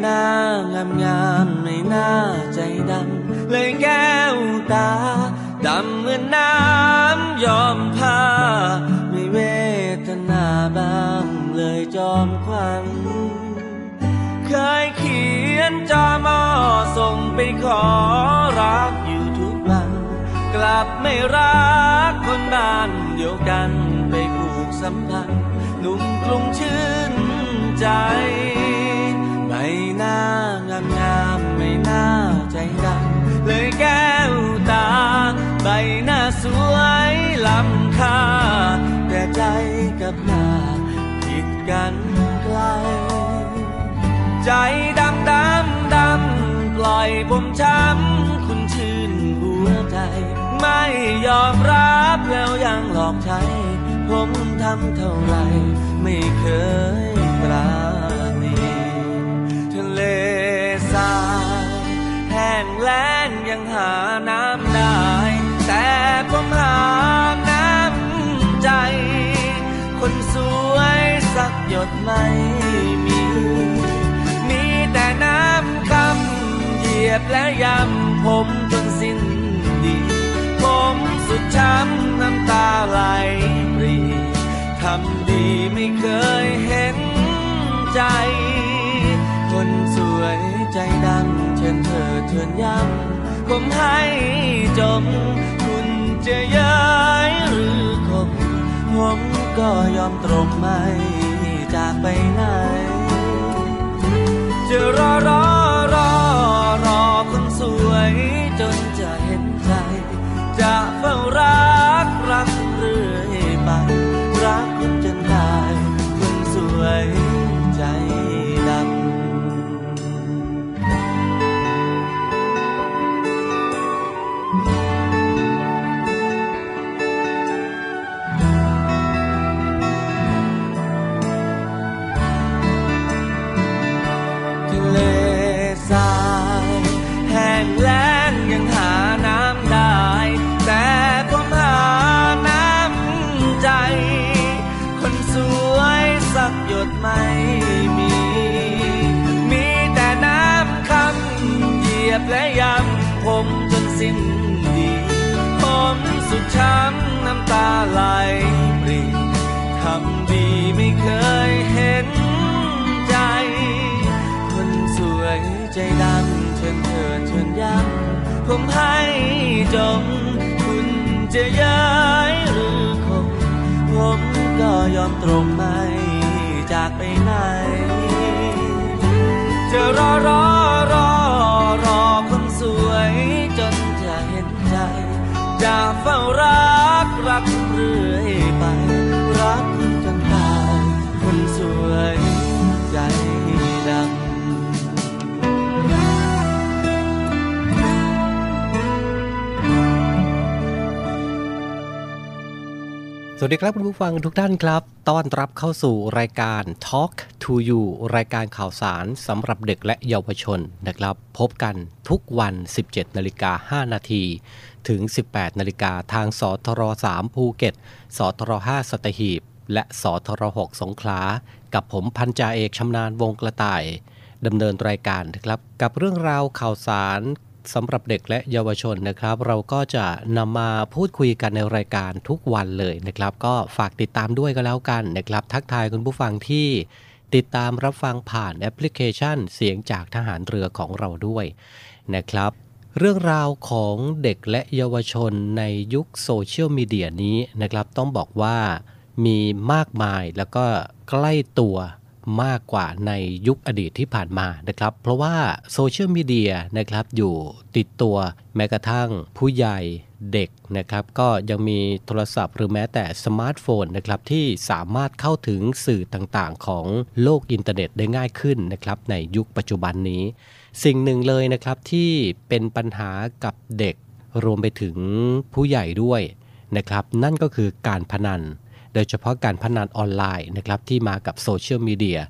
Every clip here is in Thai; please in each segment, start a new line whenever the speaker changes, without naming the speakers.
หน้างามงามไม่น่าใจดำเลยแก้วตาดำเหมือนน้ำยอมผ้าไม่เวทนาบ้างเลยจอมควันเคยเขียนจอมอส่งไปขอรักอยู่ทุกวัน กลับไม่รักคนบ้านเดียวกันไปผูกสัมพันธ์หนุ่มกรุงชื่นใจ น้างามงามไม่น่าใจดำเลยแก้วตา ใบหน้าสวยล้ำค่า แต่ใจกับหน้าผิดกันไกล ใจดำดำดำปล่อยผมช้ำคุณชื่นหัวใจ ไม่ยอมรับแล้วยังหลอกใช้ ผมทำเท่าไรไม่เคย งแล้งยังหาน้ำได้ แต่ผมหาน้ำใจ คนสวยสักหยดไม่มี มีแต่น้ำคำเหยียบและยำผมจนสิ้นดี ผมสุดช้ำน้ำตาไหลปรีทำดีไม่เคยเห็นใจ คนสวยใจดำ เชิญเธอเชิญย้ำผมให้จม คุณจะย้ายหรือคบผมก็ยอมตรงไม่จากไปไหน จะรอรอรอรอคนสวยจนจะเห็นใจ จะเฝ้ารักรักเรื่อยไป รักคุณจนตายคนสวยใจ ดีครั
บคุณผู้ฟังทุกท่านครับ ต้อนรับเข้าสู่รายการ Talk to You รายการข่าวสารสำหรับเด็กและเยาวชนนะครับ พบกันทุกวัน 17นาฬิกา5นาทีถึง 18นาฬิกาทางสทร3ภูเก็ตสทร5สตหีบ และสทร6สงขลา กับผมพันจ่าเอกชำนาญวงกระต่ายดำเนินรายการนะครับ กับเรื่องราวข่าวสาร สำหรับเด็กและเยาวชนนะครับ เราก็จะนำมาพูดคุยกันในรายการทุกวันเลยนะครับ ก็ฝากติดตามด้วยก็แล้วกันนะครับ ทักทายคุณผู้ฟังที่ติดตามรับฟังผ่านแอปพลิเคชันเสียงจากทหารเรือของเราด้วยนะครับ เรื่องราวของเด็กและเยาวชนในยุคโซเชียลมีเดียนี้นะครับ ต้องบอกว่ามีมากมายแล้วก็ใกล้ตัว มากกว่าในยุคอดีตที่ผ่านมานะครับ เพราะว่าโซเชียลมีเดียนะครับอยู่ติดตัวแม้กระทั่งผู้ใหญ่เด็กนะครับก็ยังมีโทรศัพท์หรือแม้แต่สมาร์ทโฟนนะครับที่สามารถเข้าถึงสื่อต่างๆ ของโลกอินเทอร์เน็ตได้ง่ายขึ้นนะครับในยุคปัจจุบันนี้ สิ่งหนึ่งเลยนะครับที่เป็นปัญหากับเด็กรวมไปถึงผู้ใหญ่ด้วยนะครับนั่นก็คือการพนัน โดยเฉพาะการพนันออนไลน์นะครับที่มากับโซเชียลมีเดีย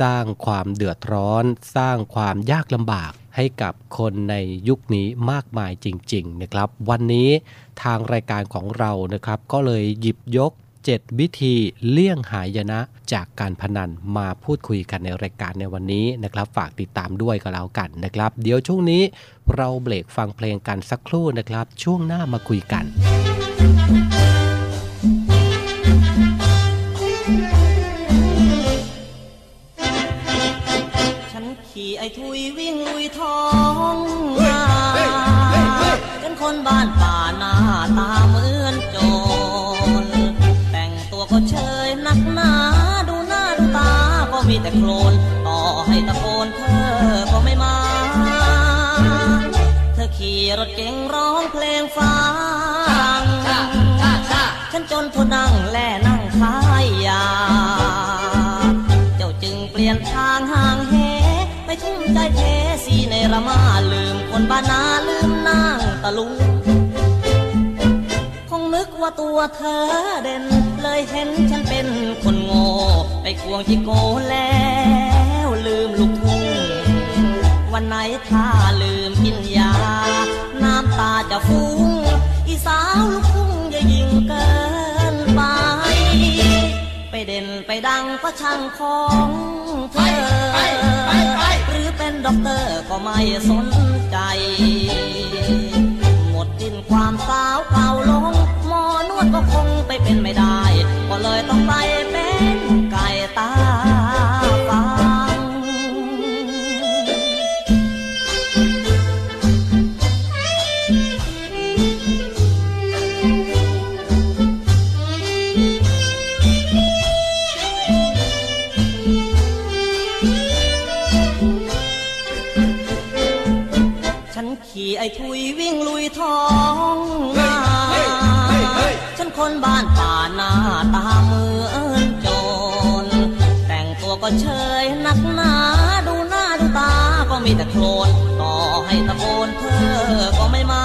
สร้างความเดือดร้อน สร้างความยากลำบากให้กับคนในยุคนี้มากมายจริงๆนะครับวันนี้ทางรายการของเรานะครับก็เลยหยิบยก 7 วิธีเลี่ยงหายนะจากการพนันมาพูดคุยกันในรายการในวันนี้นะครับฝากติดตามด้วยก็แล้วกันนะครับ เดี๋ยวช่วงนี้เราเบรกฟังเพลงกันสักครู่นะครับ ช่วงหน้ามาคุยกัน
ไอ้ทุยวิ่งลุยท้องนาจนคนบ้านป่าหน้าตาเหมือนโจร แต่งตัวก็เชยนักหนา ดูหน้าดูตาก็มีแต่โคลน ต่อให้ตะโกนเธอก็ไม่มา เธอขี่รถเก๋งร้องเพลงฟัง สีในระมาลืมคนบ้านนาลืมนางตะลุงคงนึกว่าตัวเธอเด่น เลยเห็นฉันเป็นคนโง่ไปควงที่โกแล้วลืมลูกทุ่งวันไหนถ้าลืมกินยา น้ำตาจะฟุ้งอีสาวลูกทุ่งอย่ายิงเกินไป ไปเด่นไปดังก็ช่างของเธอ เป็นด็อกเตอร์ก็ไม่สนใจ หมดดินความสาวเก่าลง หมอนวดก็คงไปเป็นไม่ได้ ก็เลยต้องไปเป็นไก่ตา นคนบ้านป่าหน้าตาเหมือนโจร แต่งตัวก็เชยนักหนาดูหน้าดูตาก็มีแต่โคลนต่อให้ตะโกนเธอก็ไม่มา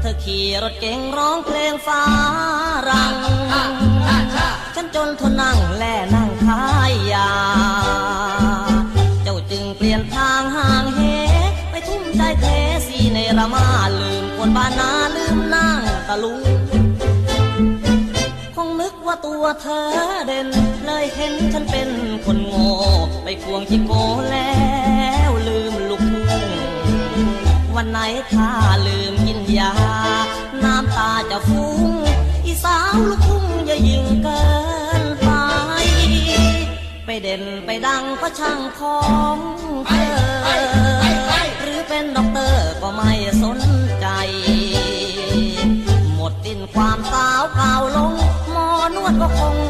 เธอขี่รถเก๋งร้องเพลงฟ้ารัง ฉันจนทนนั่งแล่นั่งขายยา เจ้าจึงเปลี่ยนทางห่างเหไปทุ่มใจเทสีในระมาลืมคนบ้านนา ตะลุง คงนึกว่าตัวเธอเด่น เลยเห็นฉันเป็นคนโง่ ไปควงจิโกแล้วลืมลูกทุ่งวันไหนถ้าลืมกินยา น้ำตาจะฟุ้ง อีสาวลูกทุ่งอย่ายิงเกินไป ไปเด่นไปดังก็ช่างของเธอหรือเป็นด็อกเตอร์ก็ไม่สน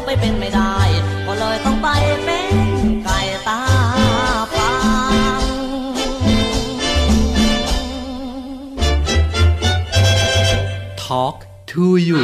ไปเป็นไม่ได้ ก็เลยต้องไปเป็นไก่ตาฟาง
Talk to you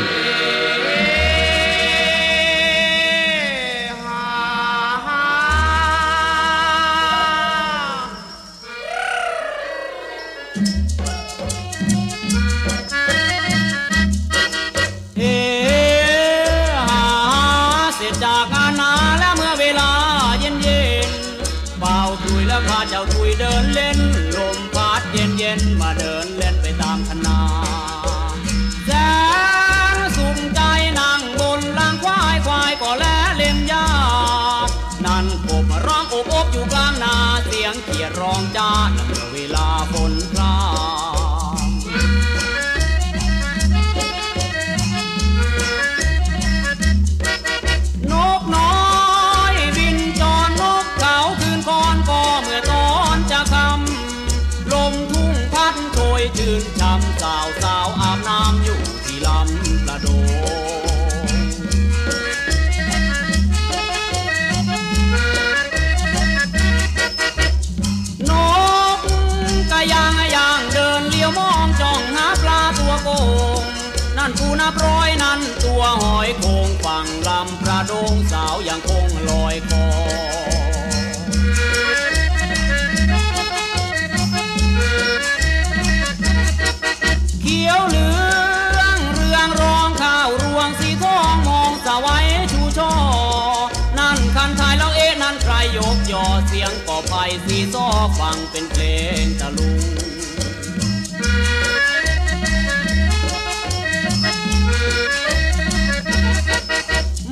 ฟังเป็นเพลงตะลุง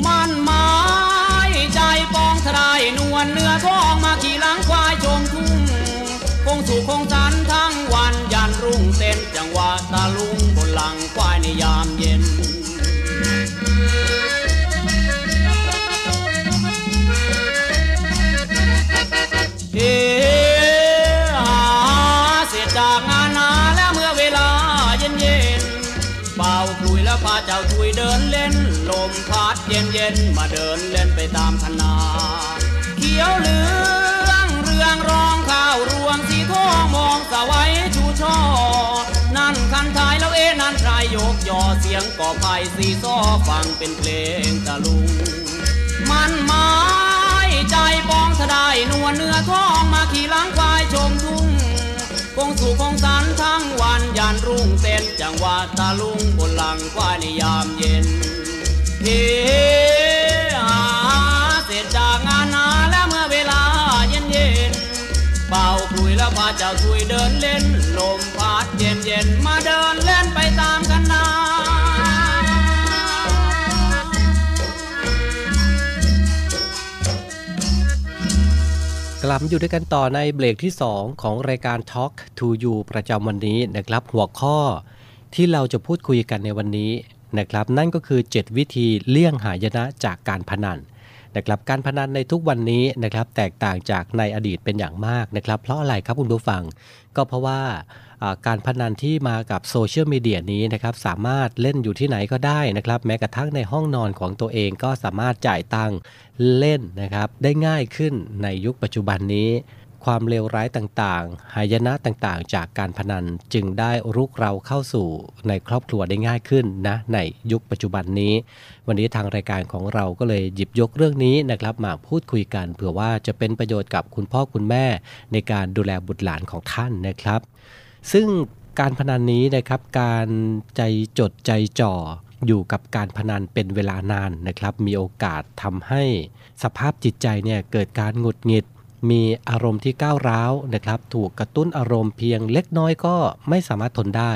มันหมายใจปองทรายนวลเนื้อทองมาขี่หลังควายชมทุ่งคงสู่คงสันทั้งวันยันรุ่งเต้นจังหวะตาลุง เย็นเย็นๆมาเดินเล่นไปตามคณาเขียวเหลืองเรืองรองข้าวรวงสีทองมองสวัยชูช่อ นั่นคันทายแล้วเอ๊นั่นใครยกยอเสียงก่อไผ่สีซ้อฟังเป็นเพลงตะลุง มันหมายใจปองทะได้นวลเนื้อทองมาขี่ล้างควายชมทุ่งคงสู่คงสันทั้งวันยันรุ่งเต้นจังหวะตาลุงบนหลังควายในยามเย็น เฮหาเสร็จจากงานนาแล้วเมื่อเวลาเย็นเย็นเป่าคุยแล้วพาเจ้าคุยเดินเล่น ลมพัดเย็นเย็นมาเดินเล่นไปตามกันนา
ลับอยู่ด้วยกันต่อในเบรกที่ 2 ของรายการ Talk to You ประจำวันนี้นะครับ หัวข้อที่เราจะพูดคุยกันในวันนี้ นะครับ นั่นก็คือ 7 วิธีเลี่ยงหายนะจากการพนันนะครับการพนันในทุกวันนี้นะครับแตกต่างจากในอดีตเป็นอย่างมากนะครับ เพราะอะไรครับคุณผู้ฟัง ก็เพราะว่าการพนันที่มากับโซเชียลมีเดียนี้นะครับสามารถเล่นอยู่ที่ไหนก็ได้นะครับ แม้กระทั่งในห้องนอนของตัวเองก็สามารถจ่ายตังค์เล่นนะครับ ได้ง่ายขึ้นในยุคปัจจุบันนี้ ความเลวร้ายต่างๆ หายนะต่างๆ จากการพนันจึงได้รุกเราเข้าสู่ในครอบครัวได้ง่ายขึ้นนะในยุคปัจจุบันนี้ วันนี้ทางรายการของเราก็เลยหยิบยกเรื่องนี้นะครับมาพูดคุยกันเผื่อว่าจะเป็นประโยชน์กับคุณพ่อคุณแม่ในการดูแลบุตรหลานของท่านนะครับ ซึ่งการพนันนี้นะครับการใจจดใจจ่ออยู่กับการพนันเป็นเวลานานนะครับ มีโอกาสทำให้สภาพจิตใจเนี่ยเกิดการหงุดหงิด มีอารมณ์ที่ก้าวร้าวนะครับ ถูกกระตุ้นอารมณ์เพียงเล็กน้อยก็ไม่สามารถทนได้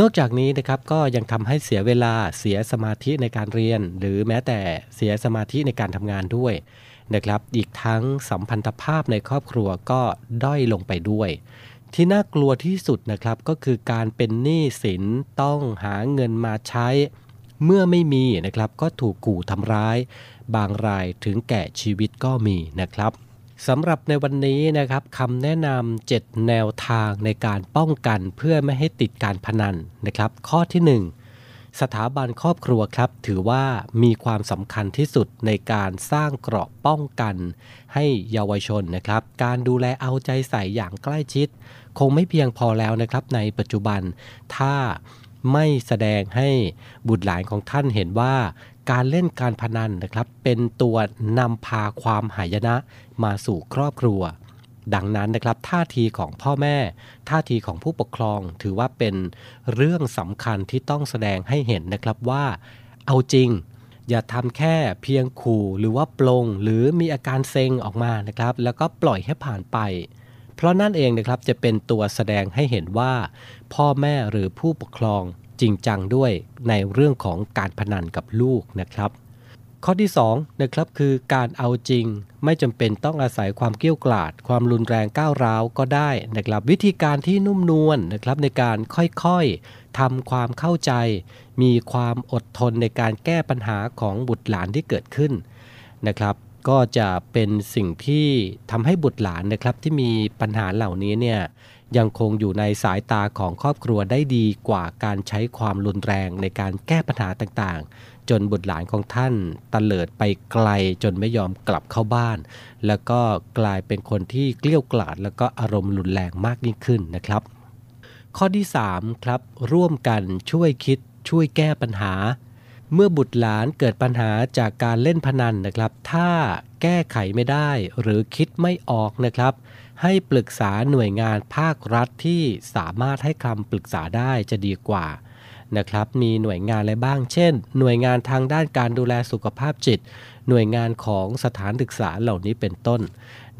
นอกจากนี้นะครับก็ยังทำให้เสียเวลาเสียสมาธิในการเรียน หรือแม้แต่เสียสมาธิในการทำงานด้วยนะครับ อีกทั้งสัมพันธภาพในครอบครัวก็ด้อยลงไปด้วย ที่น่ากลัวที่สุดนะครับก็คือการเป็นหนี้สินต้องหาเงินมาใช้ เมื่อไม่มีนะครับก็ถูกขู่ทำร้าย บางรายถึงแก่ชีวิตก็มีนะครับ สำหรับในวันนี้นะครับคำแนะนำ7แนวทางในการป้องกันเพื่อไม่ให้ติดการพนันนะครับ ข้อที่ 1 สถาบันครอบครัวครับ ถือว่ามีความสำคัญที่สุดในการสร้างเกราะป้องกัน ให้เยาวชนนะครับ การดูแลเอาใจใส่อย่างใกล้ชิด คงไม่เพียงพอแล้วนะครับ ในปัจจุบันถ้าไม่แสดงให้บุตรหลานของท่านเห็นว่า การเล่นการพนันนะครับ เป็นตัวนำพาความหายนะมาสู่ครอบครัว ดังนั้นนะครับท่าทีของพ่อแม่ ท่าทีของผู้ปกครองถือว่าเป็นเรื่องสำคัญที่ต้องแสดงให้เห็นนะครับว่า เอาจริง อย่าทำแค่เพียงขู่หรือว่าปลง หรือมีอาการเซ็งออกมานะครับ แล้วก็ปล่อยให้ผ่านไปเพราะนั่นเองนะครับจะเป็นตัวแสดงให้เห็นว่า พ่อแม่หรือผู้ปกครอง จริงจังด้วยในเรื่องของการพนันกับลูกนะครับ ข้อที่2นะครับคือการเอาจริงไม่จำเป็นต้องอาศัยความเกี้ยวกราดความรุนแรงก้าวร้าวก็ได้นะครับ วิธีการที่นุ่มนวลนนะครับในการค่อยๆทำความเข้าใจ มีความอดทนในการแก้ปัญหาของบุตรหลานที่เกิดขึ้นนะครับก็จะเป็นสิ่งที่ทำให้บุตรหลานนะครับที่มีปัญหาเหล่านี้เนี่ย ยังคงอยู่ในสายตาของครอบครัวได้ดีกว่าการใช้ความรุนแรงในการแก้ปัญหาต่างๆ จนบุตรหลานของท่านตะเลิดไปไกลจนไม่ยอมกลับเข้าบ้าน แล้วก็กลายเป็นคนที่เกลี้ยกล่อมแล้วก็อารมณ์รุนแรงมากยิ่งขึ้นนะครับ ข้อที่ 3 ครับ ร่วมกันช่วยคิดช่วยแก้ปัญหา เมื่อบุตรหลานเกิดปัญหาจากการเล่นพนันนะครับ ถ้าแก้ไขไม่ได้หรือคิดไม่ออกนะครับ ให้ปรึกษาหน่วยงานภาครัฐที่สามารถให้คำปรึกษาได้จะดีกว่านะครับมีหน่วยงานอะไรบ้าง เช่น หน่วยงานทางด้านการดูแลสุขภาพจิต หน่วยงานของสถานศึกษาเหล่านี้เป็นต้น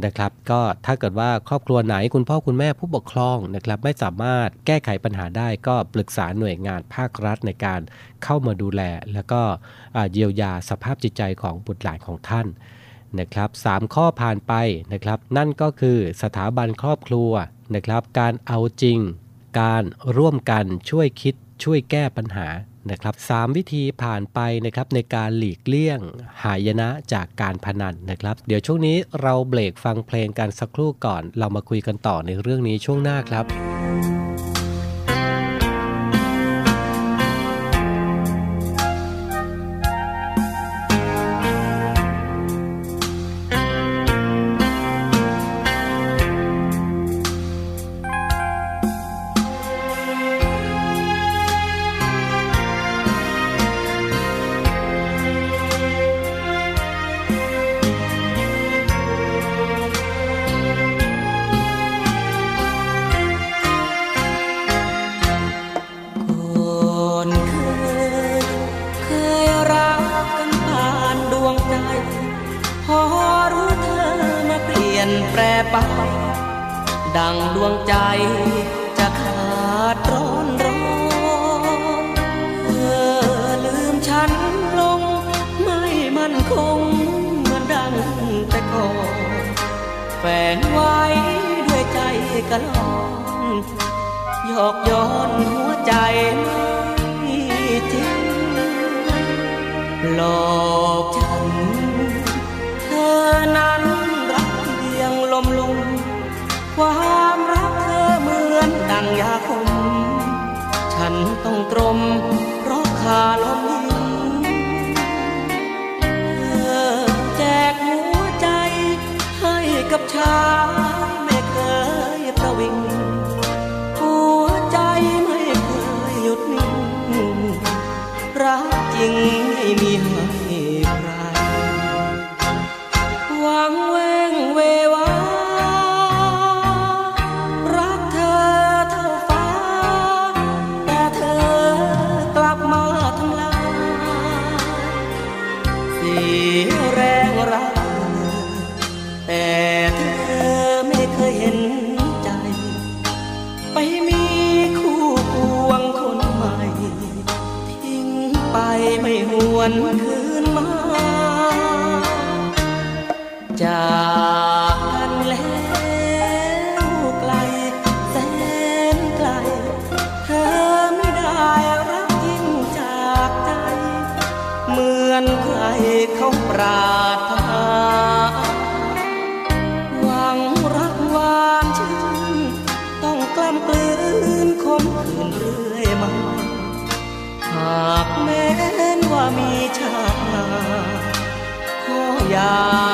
นะครับ ก็ถ้าเกิดว่าครอบครัวไหนคุณพ่อคุณแม่ผู้ปกครองนะครับ ไม่สามารถแก้ไขปัญหาได้ก็ปรึกษาหน่วยงานภาครัฐในการเข้ามาดูแล แล้วก็เยียวยาสภาพจิตใจของบุตรหลานของท่าน นะครับสามข้อผ่านไปนะครับ นั่นก็คือสถาบันครอบครัวนะครับ การเอาจริง การร่วมกันช่วยคิดช่วยแก้ปัญหานะครับสวิธีผ่านไปนะครับในการหลีกเลี่ยง หายนะจากการพนันนะครับ เดี๋ยวช่วงนี้เราเบรกฟังเพลงกันสักครู่ก่อน เรามาคุยกันต่อในเรื่องนี้ช่วงหน้าครับ อนใคร
เขาปราถนาหวังรักหวานชื่น ต้องกล้ำกลืนคมขืนเรื่อยมา หากแม้นว่ามีชาติขออย่า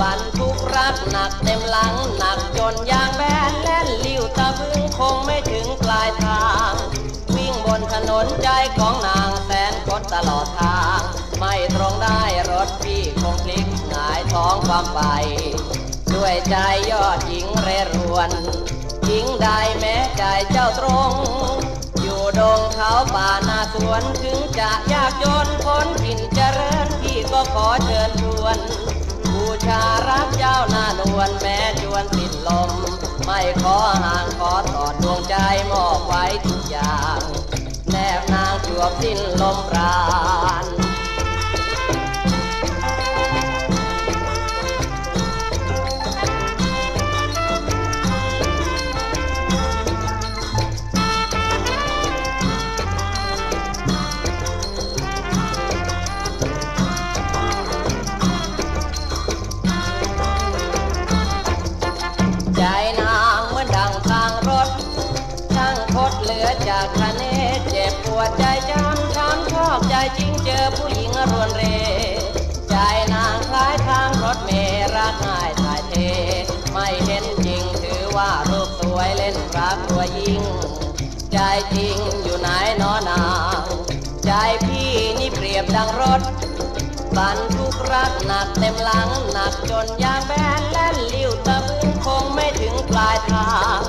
บรรทุกรักหนักเต็มหลังหนักจนยางแบนแล่นลิ้วตะพึงคงไม่ถึงปลายทาง วิ่งบนถนนใจของนางแสนคดตลอดทาง ไม่ตรงได้รถพี่คงพลิกหงายท้องความไป ด้วยใจยอดหญิงเรรวนหญิงใดแม้ใจเจ้าตรง อยู่ดงเขาป่านาสวนถึงจะยากจนพ้นถิ่นเจริญพี่ก็ขอเชิญชวน ชารักเจ้าหน้าลวนแม้จวนสิ้นลม ไม่ขอห่างขอตอดดวงใจมอบไว้ทุกอย่าง แนบนางจวบสิ้นลมปราณ จจริงเจอผู้หญิงรวนเร ใจนางคล้ายทางรถเมรักง่ายถ่ายเท ไม่เห็นจริงถือว่ารูปสวยเล่นรักตัวยิ่ง ใจจริงอยู่ไหนนอนาง ใจพี่นี่เปรียบดังรถบรรทุกรักหนักเต็มหลังหนักจนยางแบนแล่นลิ้วตะบึงคงไม่ถึงปลายทาง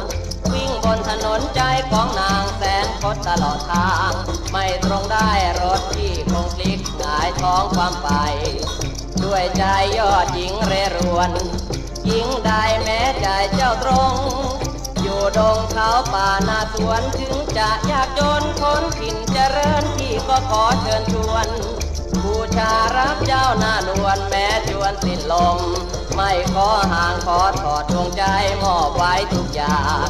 วิ่งบนถนนใจของนางแสนคดตลอดทาง ไม่ตรงได้รถที่คงพลิกหงายท้องความไป ด้วยใจยอดหญิงเรรวนหญิงใดแม้ใจเจ้าตรง อยู่ดงเขาป่านาสวนถึงจะยากจนคนถิ่นเจริญที่ก็ขอเชิญชวนบูชารักเจ้าหน้านวลแม้จวนสิ้นลมไไม่
ขอห่างขอถอดดวงใจมอบไว้ทุกอย่าง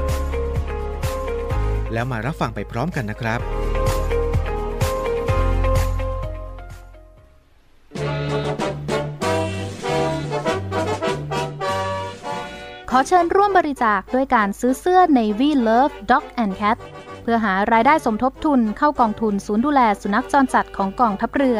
แล้วมารับฟังไปพร้อมกันนะครับ
ขอเชิญร่วมบริจาคด้วยการซื้อเสื้อ Navy Love Dog and Cat เพื่อหารายได้สมทบทุนเข้ากองทุนศูนย์ดูแลสุนัขจรจัดของกองทัพเรือ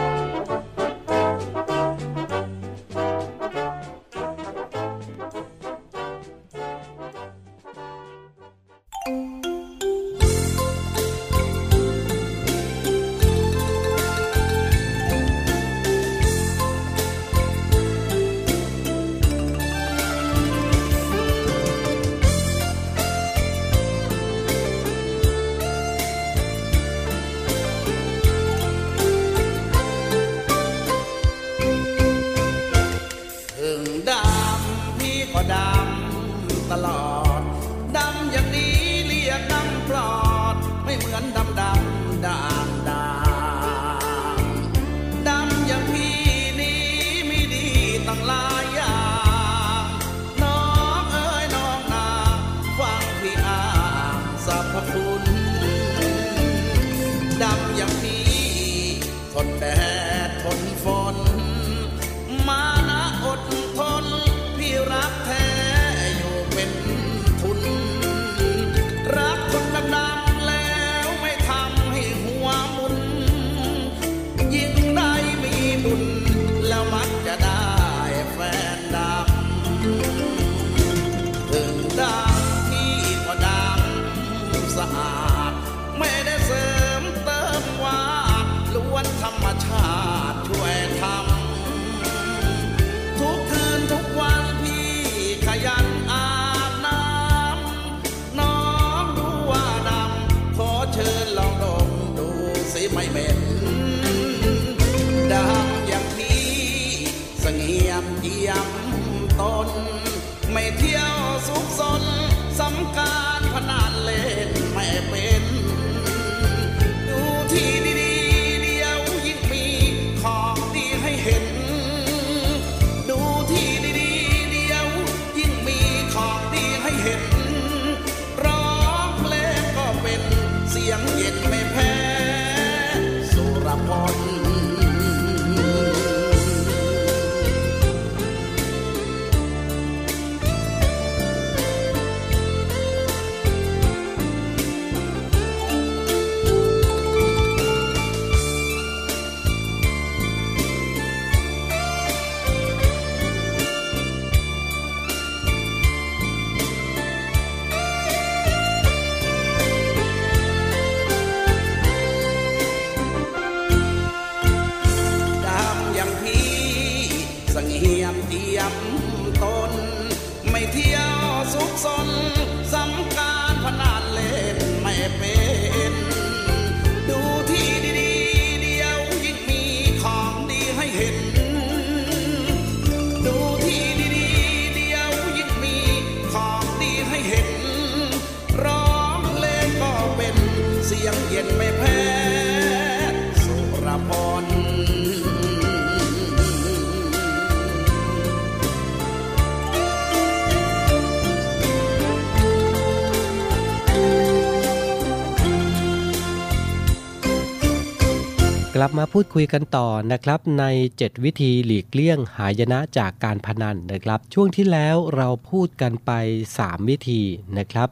บมาพูดคุยกันต่อนะครับ ใน 7 วิธีหลีกเลี่ยงหายนะจากการพนันนะครับ ช่วงที่แล้วเราพูดกันไป 3 วิธีนะครับ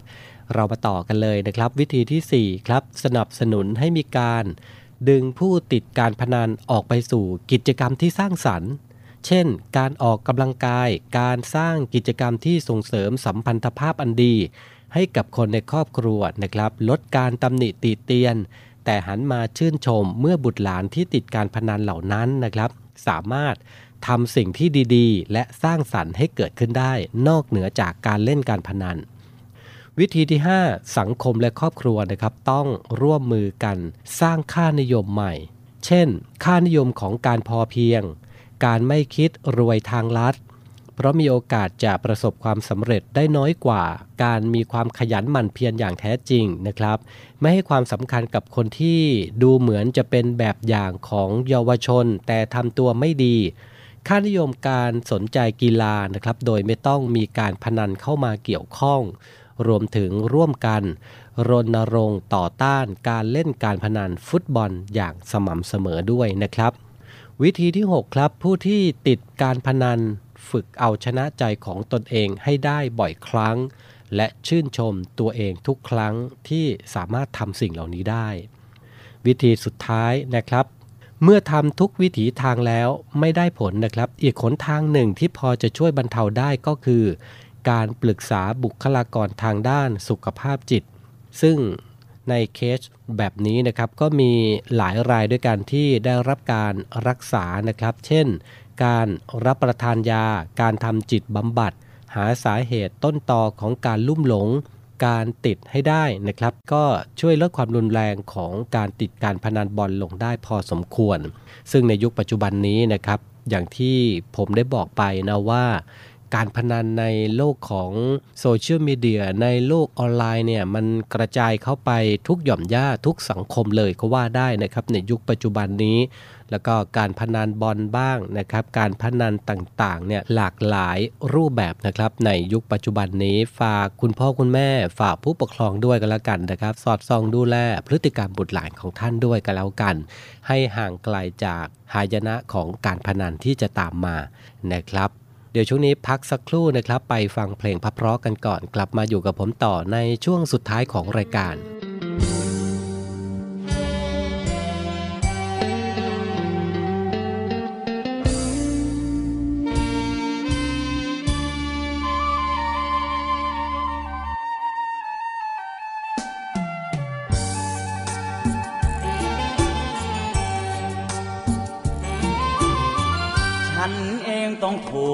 เรามาต่อกันเลยนะครับ วิธีที่ 4 ครับ สนับสนุนให้มีการ ดึงผู้ติดการพนันออกไปสู่กิจกรรมที่สร้างสรรค์ เช่น การออกกำลังกาย การสร้างกิจกรรมที่ส่งเสริมสัมพันธภาพอันดี ให้กับคนในครอบครัวนะครับ ลดการตำหนิตีเตียน แต่หันมาชื่นชมเมื่อบุตรหลานที่ติดการพนันเหล่านั้นนะครับ สามารถทำสิ่งที่ดีๆ และสร้างสรรค์ให้เกิดขึ้นได้ นอกเหนือจากการเล่นการพนัน วิธีที่ 5 สังคมและครอบครัวนะครับ ต้องร่วมมือกันสร้างค่านิยมใหม่ เช่น ค่านิยมของการพอเพียง การไม่คิดรวยทางลัด เพราะมีโอกาสจะประสบความสำเร็จได้น้อยกว่า การมีความขยันหมั่นเพียรอย่างแท้จริงนะครับ ไม่ให้ความสำคัญกับคนที่ดูเหมือนจะเป็นแบบอย่างของเยาวชน แต่ทำตัวไม่ดีค่านิยมการสนใจกีฬานะครับ โดยไม่ต้องมีการพนันเข้ามาเกี่ยวข้อง รวมถึงร่วมกัน รณรงค์ต่อต้านการเล่นการพนันฟุตบอลอย่างสม่ำเสมอด้วยนะครับ วิธีที่ 6 ครับ ผู้ที่ติดการพนัน ฝึกเอาชนะใจของตนเองให้ได้บ่อยครั้ง และชื่นชมตัวเองทุกครั้งที่สามารถทำสิ่งเหล่านี้ได้ วิธีสุดท้ายนะครับ เมื่อทำทุกวิถีทางแล้วไม่ได้ผลนะครับ อีกขนทางหนึ่งที่พอจะช่วยบรรเทาได้ก็คือ การปรึกษาบุคลากรทางด้านสุขภาพจิต ซึ่งในเคสแบบนี้นะครับก็มีหลายรายด้วยกันที่ได้รับการรักษานะครับ เช่น การรับประทานยา การทำจิตบำบัด หาสาเหตุต้นตอของการลุ่มหลง การติดให้ได้นะครับ ก็ช่วยลดความรุนแรงของการติดการพนันบอลลงได้พอสมควร ซึ่งในยุคปัจจุบันนี้นะครับ อย่างที่ผมได้บอกไปนะว่าการพนันในโลกของโซเชียลมีเดียในโลกออนไลน์เนี่ยมันกระจายเข้าไปทุกหย่อมย่าทุกสังคมเลยก็ว่าได้นะครับ ในยุคปัจจุบันนี้ แล้วก็การพนันบอลบ้างนะครับ การพนันต่างๆเนี่ยหลากหลายรูปแบบนะครับในยุคปัจจุบันนี้ฝากคุณพ่อคุณแม่ฝากผู้ปกครองด้วยกันแล้วกันนะครับ สอดส่องดูแลพฤติกรรมบุตรหลานของท่านด้วยกันแล้วกัน ให้ห่างไกลจากหายนะของการพนันที่จะตามมานะครับเดี๋ยวช่วงนี้พักสักครู่นะครับ ไปฟังเพลงเพราะกันก่อน กลับมาอยู่กับผมต่อในช่วงสุดท้ายของรายการ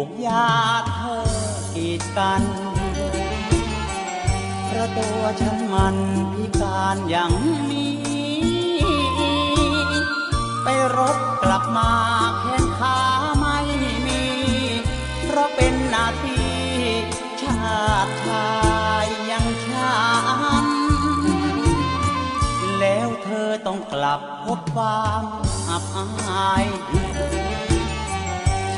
กญาเธอกีดกันเพราะตัวฉันมันพิการอย่างนี้ ไปรบกลับมาแขนขาไม่มี เพราะเป็นหน้าที่ชาติชายยังฉัน แล้วเธอต้องกลับพบความอับอาย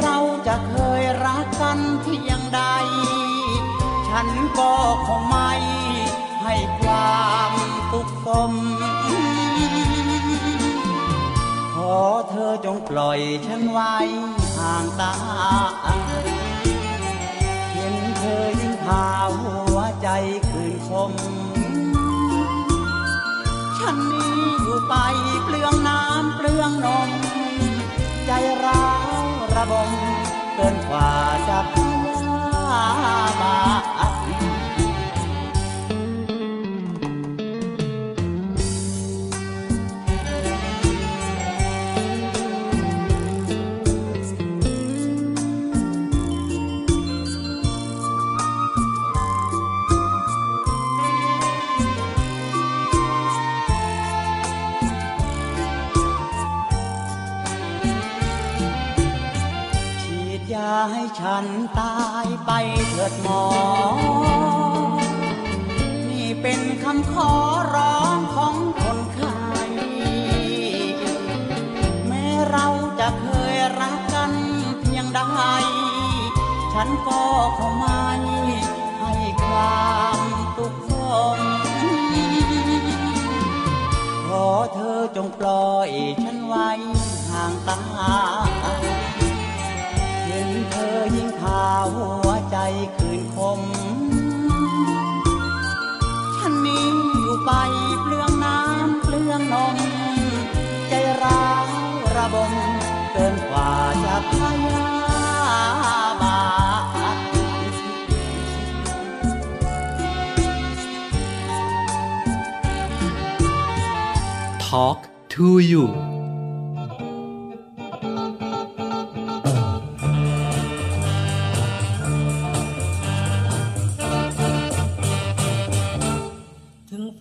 เราจะเคยรักกันเพียงใด ฉันก็คงไม่ให้ความสุขสม ขอเธอจงปล่อยฉันไว้ห่างตา เห็นเธอยิ่งพาหัวใจคืนคม ฉันนี้อยู่ไปเปลืองน้ำเปลืองนมใจร้าว ระบมเกินกว่าจะพามา
ฉั
นตายไปเถิดหมอ นี่เป็นคำขอร้องของคนไข้แม้เราจะเคยรักกันเพียงใด ฉันก็คงไม่ให้ความทุกข์ทนขอเธอจงปล่อยฉันไว้ห่างตา อยิ่งพาหัวใจคืนคม ฉันนี้อยู่ไปเปลืองน้ำเปลืองนม ใจร้าวระบมเกินกว่าจะพยาบาท
Talk to you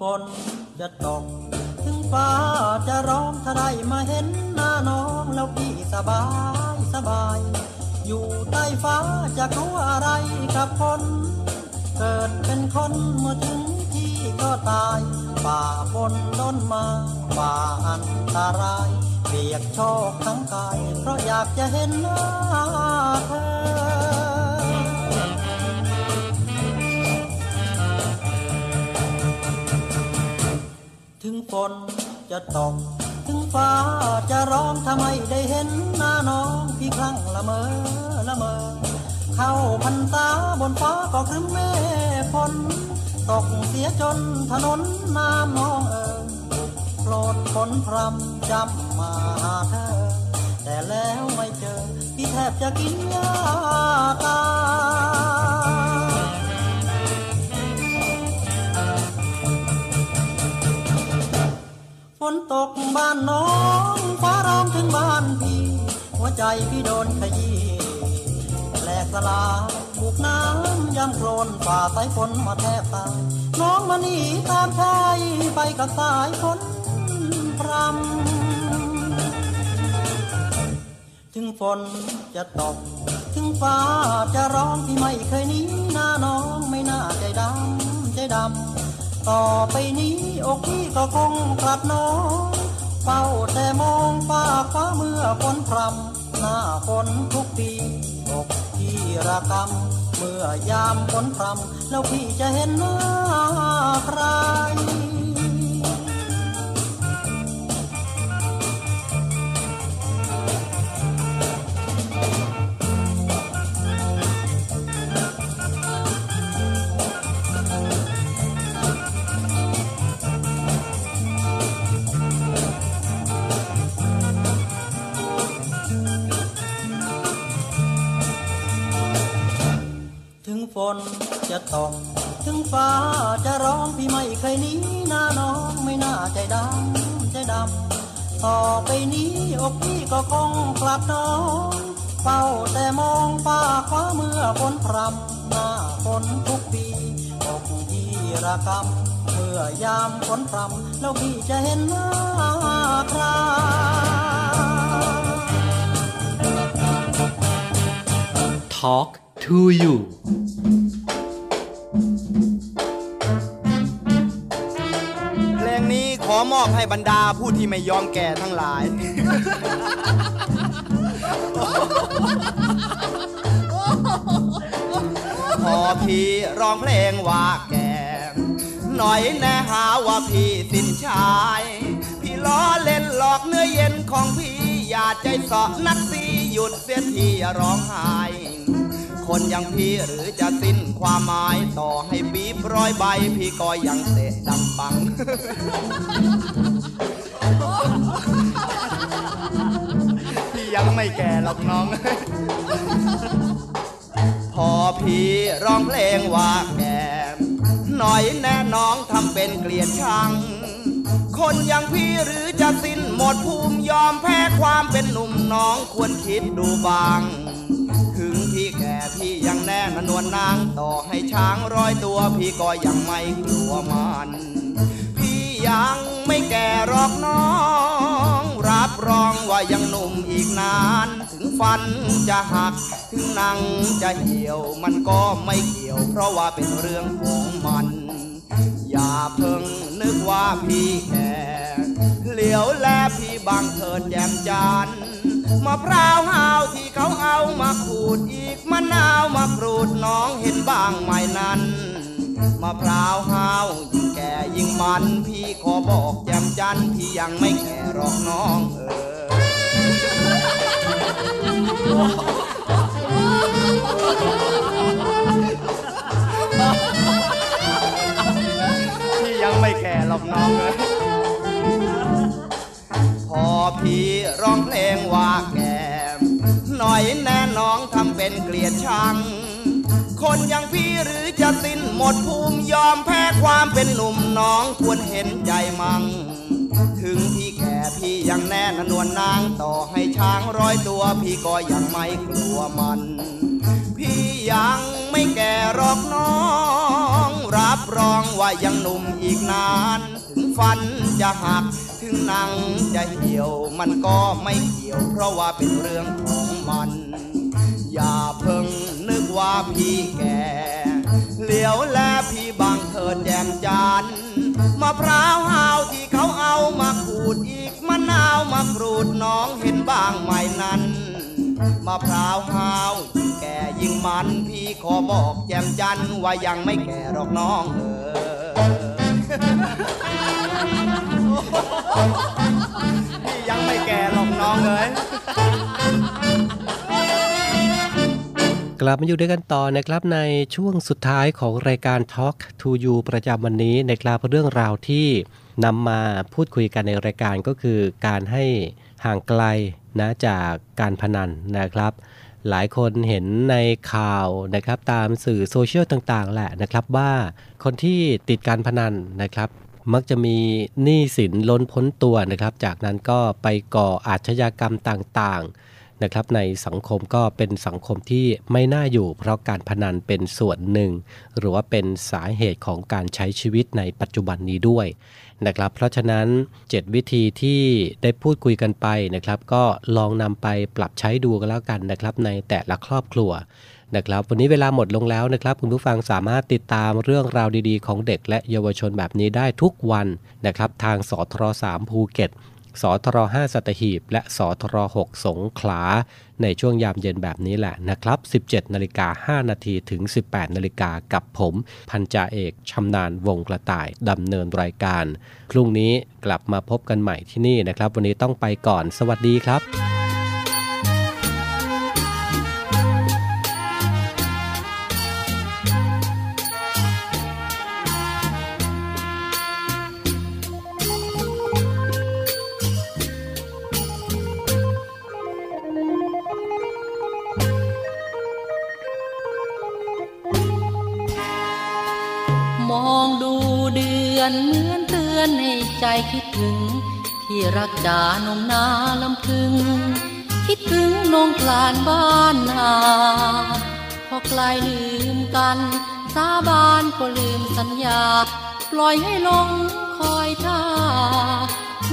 ฝนจะตก ถึงฟ้าจะร้องถ้าได้มาเห็นหน้าน้องแล้วพี่สบายสบาย อยู่ใต้ฟ้าจะกลัวอะไรกับคน เกิดเป็นคนเมื่อถึงที่ก็ตายฝ่าฝนต้นมาฝ่าอันตรายเปียกโชกทั้งกาย เพราะอยากจะเห็นหน้าเธอ ถึงฝนจะตก ถึงฟ้าจะร้องทำไมได้เห็นหน้าน้องพี่ครั้งละเมอละเมอ เข้าพันตาบนฟ้าก็ครึ้มเมฆฝนตกเสียจนถนนน้ำน้องเอ๋ยโปรดฝนพรำจำมาหาเธอ แต่แล้วไม่เจอ พี่แทบจะกินยาตาย ฝนตกบ้านน้องฟ้าร้องถึงบ้านพี่ หัวใจพี่โดนขยี้แหลกสลายบุกน้ำย่ำโคลนฝ่าสายฝนมาแทบตายน้องมาหนีตามชายไปกับสายฝนพรำถึงฝนจะตก ถึงฟ้าจะร้องที่ไม่เคยหนี้หน้าน้องไม่น่าใจดำใจดำ ต่อไปนี้อกพี่ก็คงกลับน้องเฝ้าแต่มองฟ้าฟ้าเมื่อฝนพรำหน้าฝนทุกปีอกพี่ระกำเมื่อยามฝนพรำแล้วพี่จะเห็นหน้าใคร จะตกถึงฟ้าจะร้องพี่ไม่เคยหนีหน้าน้องไม่น่าใจดำใจดำต่อไปนี้อกพี่ก็คงกลับน้องเฝ้าแต่มองฟ้าคว้าเมื่อฝนพรำหน้าฝนทุกปีอกพี่ระกำเมื่อยามฝนพรำแล้วพี่จะเห็นหน้าใคร
Talk to you
ให้บรรดาผู้ที่ไม่ยอมแก่ทั้งหลาย พอพี่ร้องเพลงว่าแก่หน่อยแน่หาว่าพี่สิ้นชาย พี่ล้อเล่นหลอกเนื้อเย็นของพี่อย่าใจสาะนักสีหยุดเสียที่ร้องไห้คนอย่างพี่หรือจะสิ้นความหมายต่อให้ปีบร้อยใบ พี่ก็ยังเตะดังปัง พี่ยังไม่แก่หรอกน้อง พอพี่ร้องเพลงว่าแก่หน่อยแน่น้องทำเป็นเกลียดชัง คนอย่างพี่หรือจะสิ้นหมดภูมิยอมแพ้ความเป็นหนุ่มน้องควรคิดดูบ้างถึงพี่แก่พี่ยังแน่นนวลนาง ต่อให้ช้างร้อยตัวพี่ก็ยังไม่กลัวมัน ยังไม่แก่หรอกน้อง รับรองว่ายังหนุ่มอีกนาน ถึงฟันจะหัก ถึงหนังจะเหี่ยว มันก็ไม่เกี่ยว เพราะว่าเป็นเรื่องของมัน อย่าเพิ่งนึกว่าพี่แก่เหลียวแลพี่บางเถิดแจ่มจันมะพร้าวหาวที่เขาเอามาขูดอีกมะนาวมากรูดน้องเห็นบ้างไหมนั้น มะพร้าวหาวยิ่งแก่ยิ่งมัน พี่ขอบอกแจ่มจันพี่ยังไม่แก่หรอกน้องเออพี่ยังไม่แก่หรอกน้องเลยพอพี่ร้องเพลงว่าแก่หน่อยแน่น้องทำเป็นเกลียดชัง คนอย่างพี่หรือจะสิ้นหมดภูมิยอมแพ้ความเป็นหนุ่มน้องควรเห็นใจมัง ถึงพี่แก่พี่ยังแน่นนวลนางต่อให้ช้างร้อยตัว พี่ก็ยังไม่กลัวมัน พี่ยังไม่แก่หรอกน้อง รับรองว่ายังหนุ่มอีกนาน ถึงฟันจะหักถึงหนังจะเหี่ยวมันก็ไม่เกี่ยว เพราะว่าเป็นเรื่องของมัน อย่าเพิ่ง ว่าพี่แก่เหลียวแลพี่บางเถิดแจ่มจันมะพร้าวหาวที่เขาเอามาขูดอีกมะนาวมากรูดน้องเห็นบ้างไหมนั้นมะพร้าวหาวยิ่งแก่ยิ่งมันพี่ขอบอกแจ่มจันว่ายังไม่แก่หรอกน้องเออพี่ยังไม่แก่หรอกน้องเลย
กลับมาอยู่ด้วยกันต่อนะครับในช่วงสุดท้ายของรายการ Talk to You ประจำวันนี้นะครับเรื่องราวที่นำมาพูดคุยกันในรายการก็คือการให้ห่างไกลนะจากการพนันนะครับ หลายคนเห็นในข่าวนะครับตามสื่อโซเชียลต่างๆ แหละนะครับว่าคนที่ติดการพนันนะครับ มักจะมีหนี้สินล้นพ้นตัวนะครับ จากนั้นก็ไปก่ออาชญากรรมต่างๆ นะครับในสังคมก็เป็นสังคมที่ไม่น่าอยู่ เพราะการพนันเป็นส่วนหนึ่ง หรือว่าเป็นสาเหตุของการใช้ชีวิตในปัจจุบันนี้ด้วยนะครับเพราะฉะนั้น 7 วิธีที่ได้พูดคุยกันไปนะครับ ก็ลองนำไปปรับใช้ดูกันแล้วกันนะครับ ในแต่ละครอบครัวนะครับวันนี้เวลาหมดลงแล้วนะครับ คุณผู้ฟังสามารถติดตามเรื่องราวดีๆ ของเด็กและเยาวชนแบบนี้ได้ทุกวันนะครับ ทางสทร3ภูเก็ต สทร5สัตหีบ และสทร6สงขลา ในช่วงยามเย็นแบบนี้แหละนะครับ 17นาฬิกา5นาทีถึง 18นาฬิกากับผม พันจ่าเอกชำนาญวงกระต่ายดำเนินรายการ พรุ่งนี้กลับมาพบกันใหม่ที่นี่นะครับ วันนี้ต้องไปก่อน สวัสดีครับ
อนเหมือนเตือนให้ใจคิดถึง ที่รักจานมนาลำพึง คิดถึงนงกลานบ้านนาพอไกลลืมกัน สาบานก็ลืมสัญญา ปล่อยให้ลงคอยท่า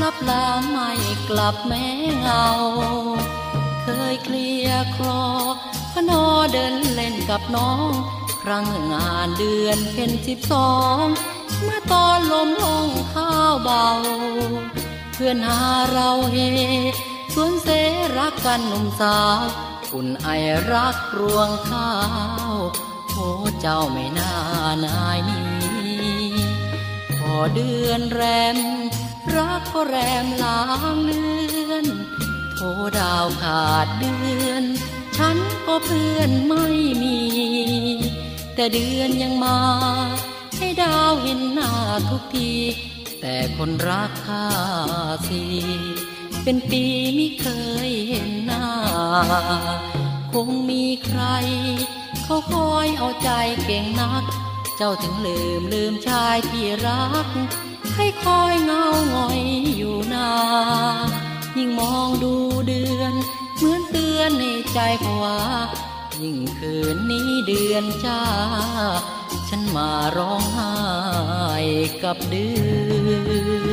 ลับลาไม่กลับแม้เงา เคยเคลียคลอพนอเดินเล่นกับน้อง ครั้งงานเดือนเป็นสิบสอง เมื่อตอนลมลงข้าวเบา เพื่อนหาเราเฮสวนเสรักกันหนุ่มสาวอุ่นไอรักรวงข้าวโอ้เจ้าไม่น่านายนี้พอเดือนแรม รักก็แรมลางเลือนโทดาวขาดเดือน ฉันก็เพื่อนไม่มี แต่เดือนยังมา ให้ดาวเห็นหน้าทุกที แต่คนรักข้าสิเป็นปีไม่เคยเห็นหน้า คงมีใคร เขาคอยเอาใจเก่งนัก เจ้าถึงลืมลืมชายที่รัก ให้คอยเงาหงอยอยู่นายิ่งมองดูเดือน เหมือนเตือนในใจภาวะยิ่งคืนนี้เดือนจ้า ฉันมาร้องไห้กับเดือ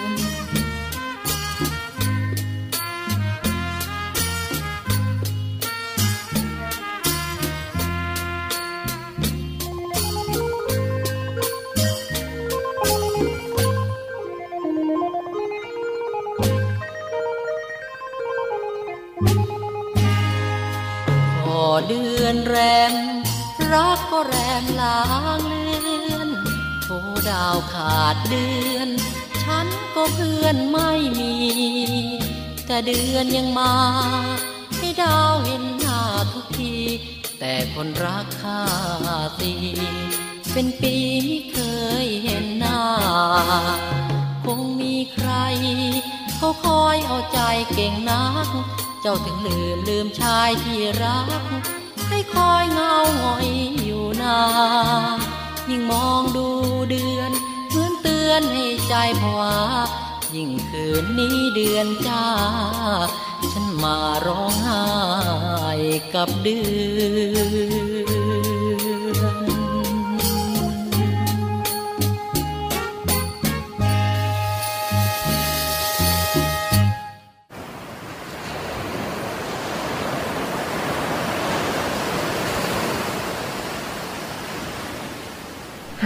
นพอเดือนแรง รักก็แรมลางเลือนโทดาวขาดเดือน ฉันก็เพื่อนไม่มี แต่เดือนยังมา ให้ดาวเห็นหน้าทุกที แต่คนรักข้าตีเป็นปีไม่เคยเห็นหน้า คงมีใคร เขาคอยเอาใจเก่งนัก เจ้าถึงลืมลืมชายที่รัก ให้คอยเงาหงอยอยู่นานยิ่งมองดูเดือนเหมือนเตือนให้ใจผวายิ่งคืนนี้เดือนจ้า ฉันมาร้องไห้กับเดือน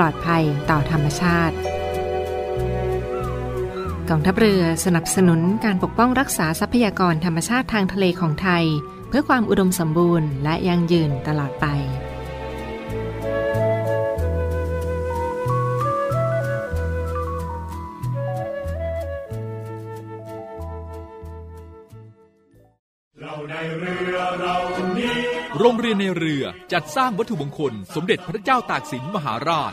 ลอดภัยต่อธรรมชาติกองทัพเรือสนับสนุนการปกป้องรักษาทรัพยากรธรรมชาติทางทะเลของไทย เพื่อความอุดมสมบูรณ์และยั่งยืนตลอดไป
โรงเรียนในเรือจัดสร้างวัตถุมงคล สมเด็จพระเจ้าตากสินมหาราช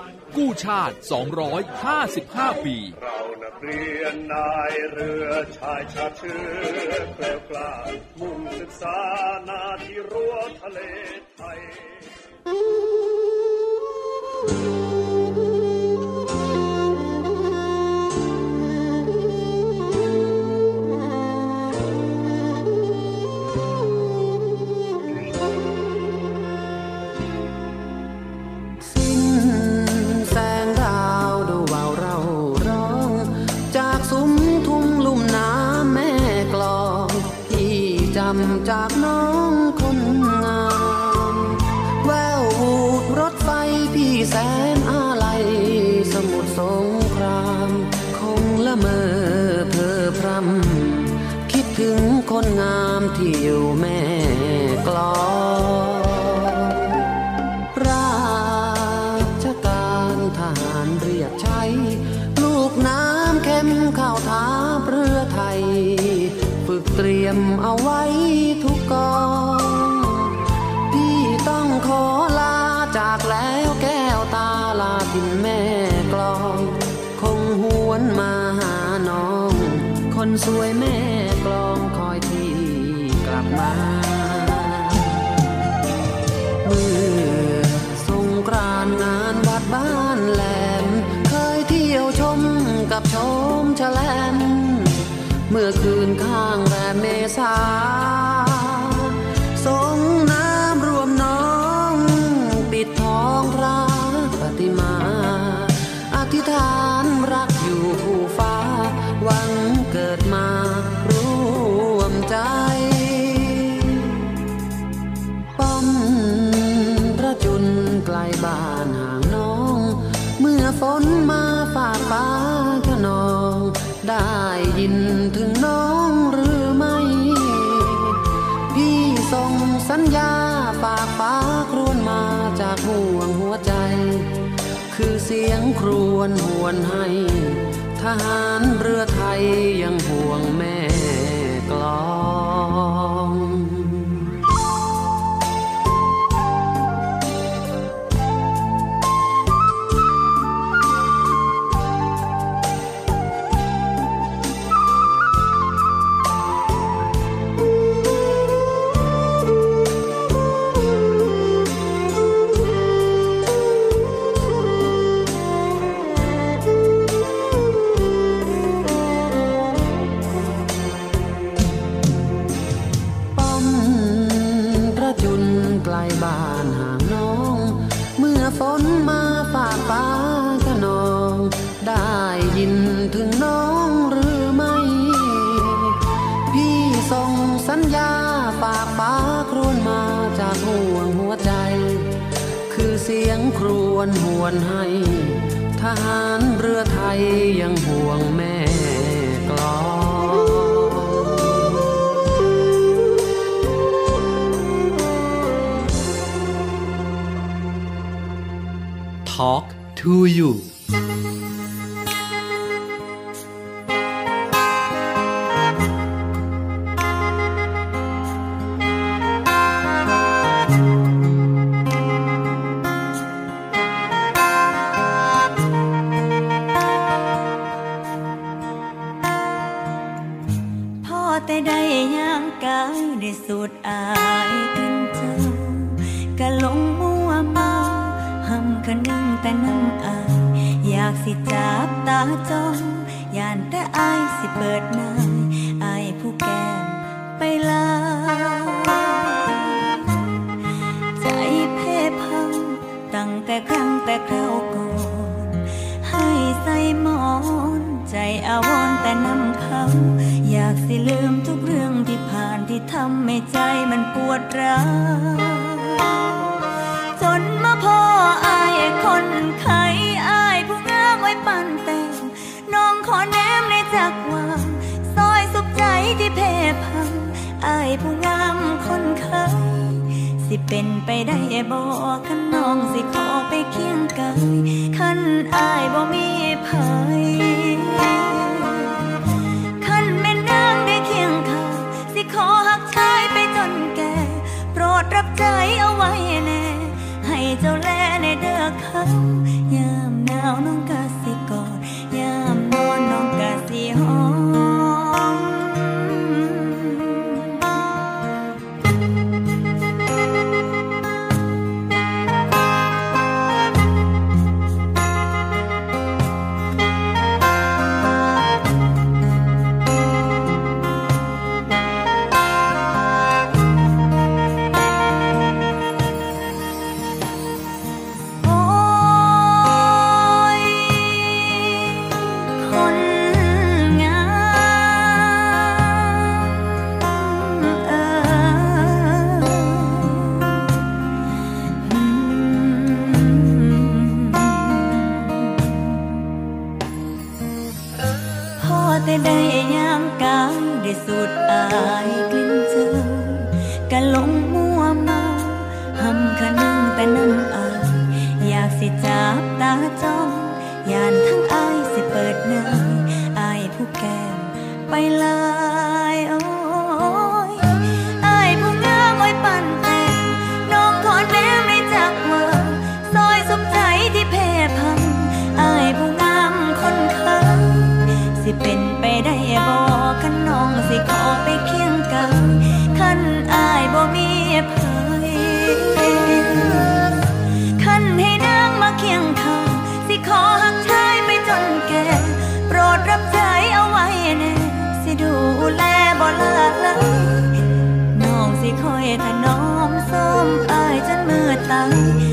กู้ชาติ 255 ปี
เรานักเรียนนายเรือชายชาเชื้อเกลียวกล้ามุ่งศึกษานาที่รั้วทะเลไทย
จากน้องคนงาม แววบูดรถไฟพี่แสนอาลัย สมุทรสงคราม คงละเมอเพอพรำคิดถึงคนงามที่อยู่แม่ เสียงครวญหวนให้ ทหารเรือไทยยัง รให้ทหารเรือไทยยังห่วงแม่กลอง
Talk to you
ขันอายบ่มีภัยขันแม่นางได้เคียงข้างสิขอหักชาไปจนแกโปรดรับใจเอาไว้แน่ ให้เจ้าแลในเด้อเขายามหนาวน้อง แ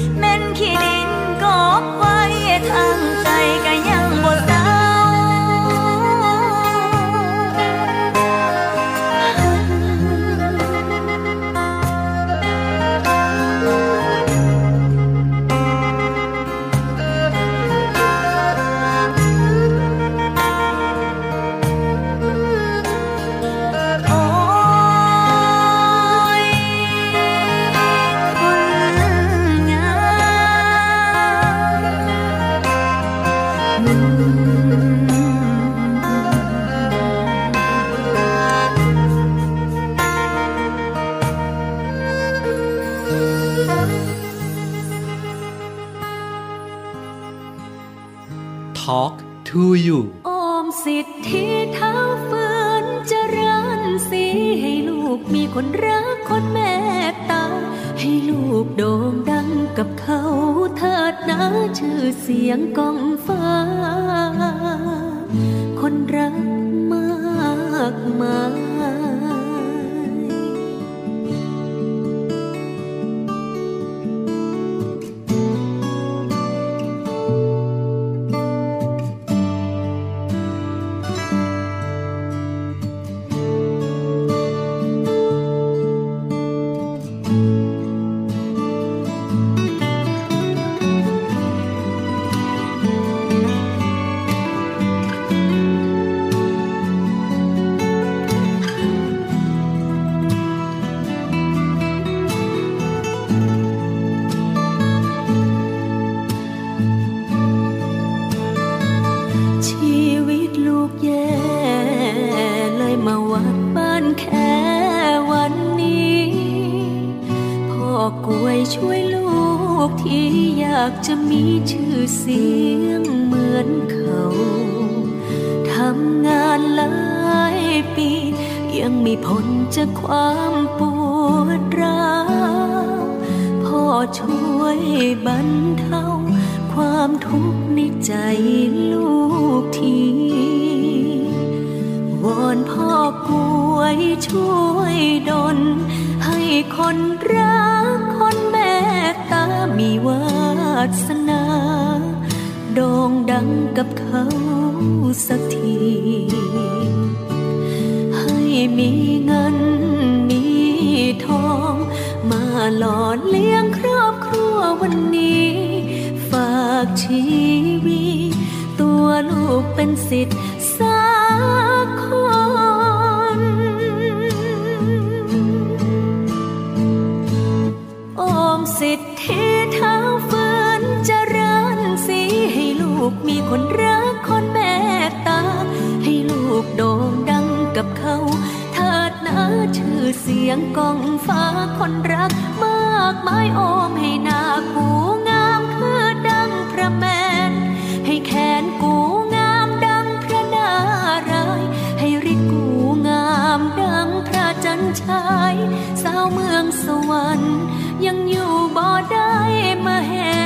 อกล้วย
ช่วยลูกที่อยากจะมีชื่อเสียงเหมือนเขา ทำงานหลายปี ยังไมีผลจากความปวดร้าวพ่อช่วยบรรเทาความทุกข์ในใจลูกทีวอนพ่อกล้วยช่วยดลให้คนรัก ตามีวาสนาโด่งดังกับเขาสักที ให้มีเงินมีทอง มาหล่อเลี้ยงครอบครัววันนี้ ฝากชีวิตตัวลูกเป็นสิทธิ คนรักคนแม่ตา ให้ลูกโด่งดังกับเขาเถิดนะชื่อเสียงกองฟ้าคนรักมากมายโอมให้นากูงามคือดังพระแมน ให้แขนกูงามดังพระนารายให้ฤทธิ์กูงามดังพระจันทรายสาวเมืองสวรรค์ยังอยู่บ่ได้มาเห็น